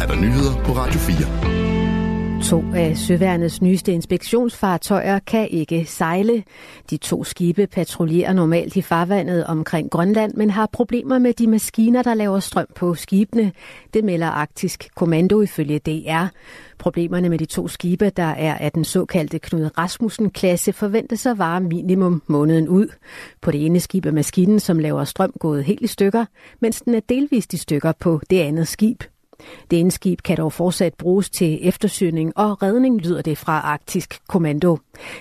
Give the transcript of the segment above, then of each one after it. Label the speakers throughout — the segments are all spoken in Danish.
Speaker 1: er der nyheder på Radio 4.
Speaker 2: To af søværnets nyeste inspektionsfartøjer kan ikke sejle. De to skibe patruljerer normalt i farvandet omkring Grønland, men har problemer med de maskiner, der laver strøm på skibene. Det melder Arktisk Kommando ifølge DR. Problemerne med de to skibe, der er af den såkaldte Knud Rasmussen-klasse, forventes at vare minimum måneden ud. På det ene skib er maskinen, som laver strøm, gået helt i stykker, mens den er delvist i stykker på det andet skib. Det ene skib kan dog fortsat bruges til eftersøgning og redning, lyder det fra Arktisk Kommando.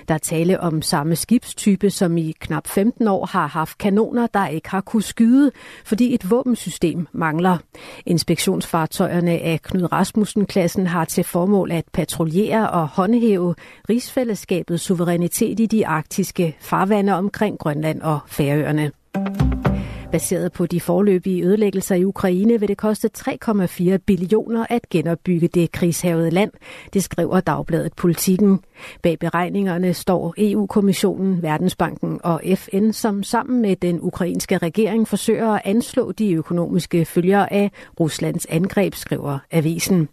Speaker 2: Der er tale om samme skibstype, som i knap 15 år har haft kanoner, der ikke har kunne skyde, fordi et våbensystem mangler. Inspektionsfartøjerne af Knud Rasmussen-klassen har til formål at patruljere og håndhæve rigsfællesskabets suverænitet i de arktiske farvande omkring Grønland og Færøerne. Baseret på de forløbige ødelæggelser i Ukraine vil det koste 3,4 billioner at genopbygge det krigshavede land, det skriver Dagbladet Politikken. Bag beregningerne står EU-kommissionen, Verdensbanken og FN, som sammen med den ukrainske regering forsøger at anslå de økonomiske følger af Ruslands angreb, skriver avisen.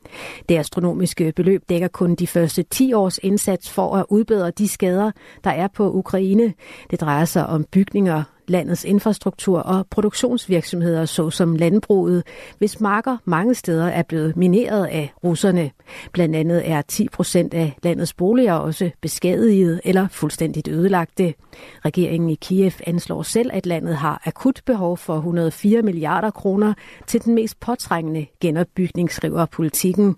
Speaker 2: Det astronomiske beløb dækker kun de første 10 års indsats for at udbedre de skader, der er på Ukraine. Det drejer sig om bygninger, landets infrastruktur og produktionsvirksomheder, såsom landbruget, hvis marker mange steder er blevet mineret af russerne. Blandt andet er 10 procent af landets boliger også beskadiget eller fuldstændigt ødelagte. Regeringen i Kiev anslår selv, at landet har akut behov for 104 milliarder kroner til den mest påtrængende genopbygning, skriver politikken.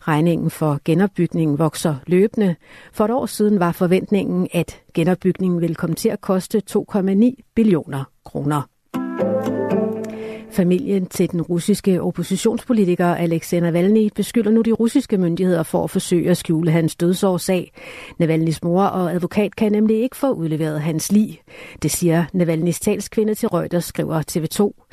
Speaker 2: Regningen for genopbygningen vokser løbende. For et år siden var forventningen, at genopbygningen vil komme til at koste 2,9 billioner kroner. Familien til den russiske oppositionspolitiker Alexej Navalny beskylder nu de russiske myndigheder for at forsøge at skjule hans dødsårsag. Navalnys mor og advokat kan nemlig ikke få udleveret hans lig. Det siger Navalnys talskvinde til Reuters, skriver TV2.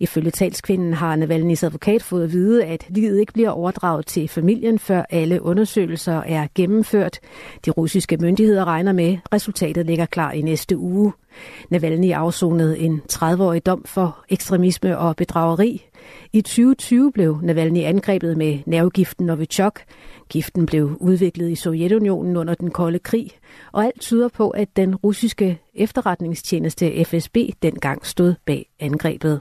Speaker 2: Ifølge talskvinden har Navalnys advokat fået at vide, at livet ikke bliver overdraget til familien, før alle undersøgelser er gennemført. De russiske myndigheder regner med, at resultatet ligger klar i næste uge. Navalny afsonede en 30-årig dom for ekstremisme og bedrageri. I 2020 blev Navalny angrebet med nervegiften Novichok. Giften blev udviklet i Sovjetunionen under den kolde krig, og alt tyder på, at den russiske efterretningstjeneste FSB dengang stod bag angrebet.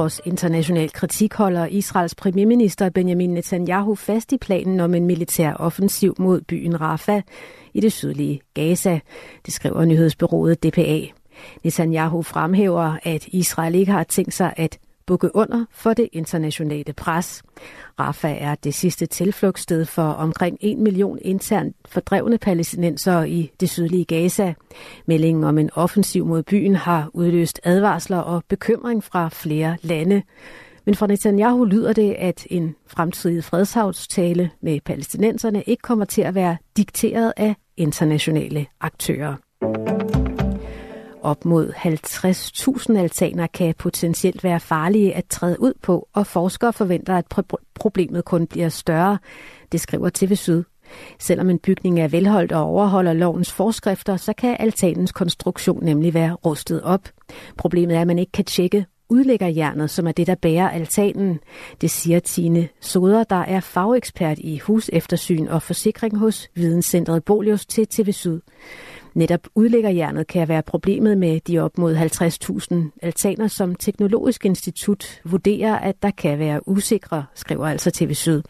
Speaker 2: Trods international kritik holder Israels premierminister Benjamin Netanyahu fast i planen om en militær offensiv mod byen Rafah i det sydlige Gaza, det skriver nyhedsbyrået DPA. Netanyahu fremhæver, at Israel ikke har tænkt sig at bukke under for det internationale pres. Rafa er det sidste tilflugtssted for omkring 1 million internt fordrevne palæstinensere i det sydlige Gaza. Meldingen om en offensiv mod byen har udløst advarsler og bekymring fra flere lande. Men fra Netanyahu lyder det, at en fremtidig fredshavstale med palæstinenserne ikke kommer til at være dikteret af internationale aktører. Op mod 50.000 altaner kan potentielt være farlige at træde ud på, og forskere forventer, at problemet kun bliver større. Det skriver TV Syd. Selvom en bygning er velholdt og overholder lovens forskrifter, så kan altanens konstruktion nemlig være rustet op. Problemet er, at man ikke kan tjekke udlæggerjernet, som er det, der bærer altanen. Det siger Tine Soder, der er fagekspert i huseftersyn og forsikring hos Videnscentret Bolius til TV Syd. Netop udlæggerjernet kan være problemet med de op mod 50.000 altaner, som Teknologisk Institut vurderer, at der kan være usikre, skriver altså TV Syd.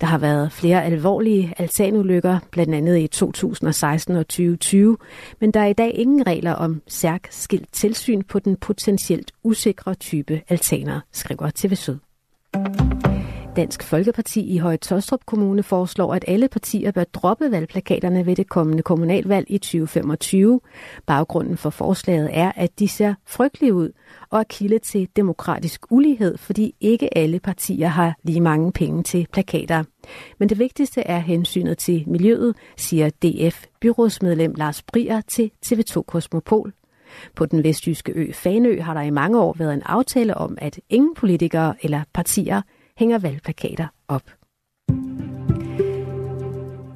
Speaker 2: Der har været flere alvorlige altanulykker, blandt andet i 2016 og 2020, men der er i dag ingen regler om særskilt tilsyn på den potentielt usikre type altaner, skriver TV Syd. Dansk Folkeparti i Høje Tostrup Kommune foreslår, at alle partier bør droppe valgplakaterne ved det kommende kommunalvalg i 2025. Baggrunden for forslaget er, at de ser frygtelige ud og er kilde til demokratisk ulighed, fordi ikke alle partier har lige mange penge til plakater. Men det vigtigste er hensynet til miljøet, siger DF byrådsmedlem Lars Brier til TV2 Kosmopol. På den vestjyske ø Fanø har der i mange år været en aftale om, at ingen politikere eller partier hænger valgplakater op.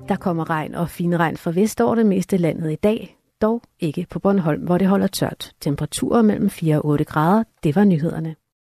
Speaker 2: Der kommer regn og regn fra vest over det meste landet i dag, dog ikke på Bornholm, hvor det holder tørt. Temperaturer mellem 4 og 8 grader, det var nyhederne.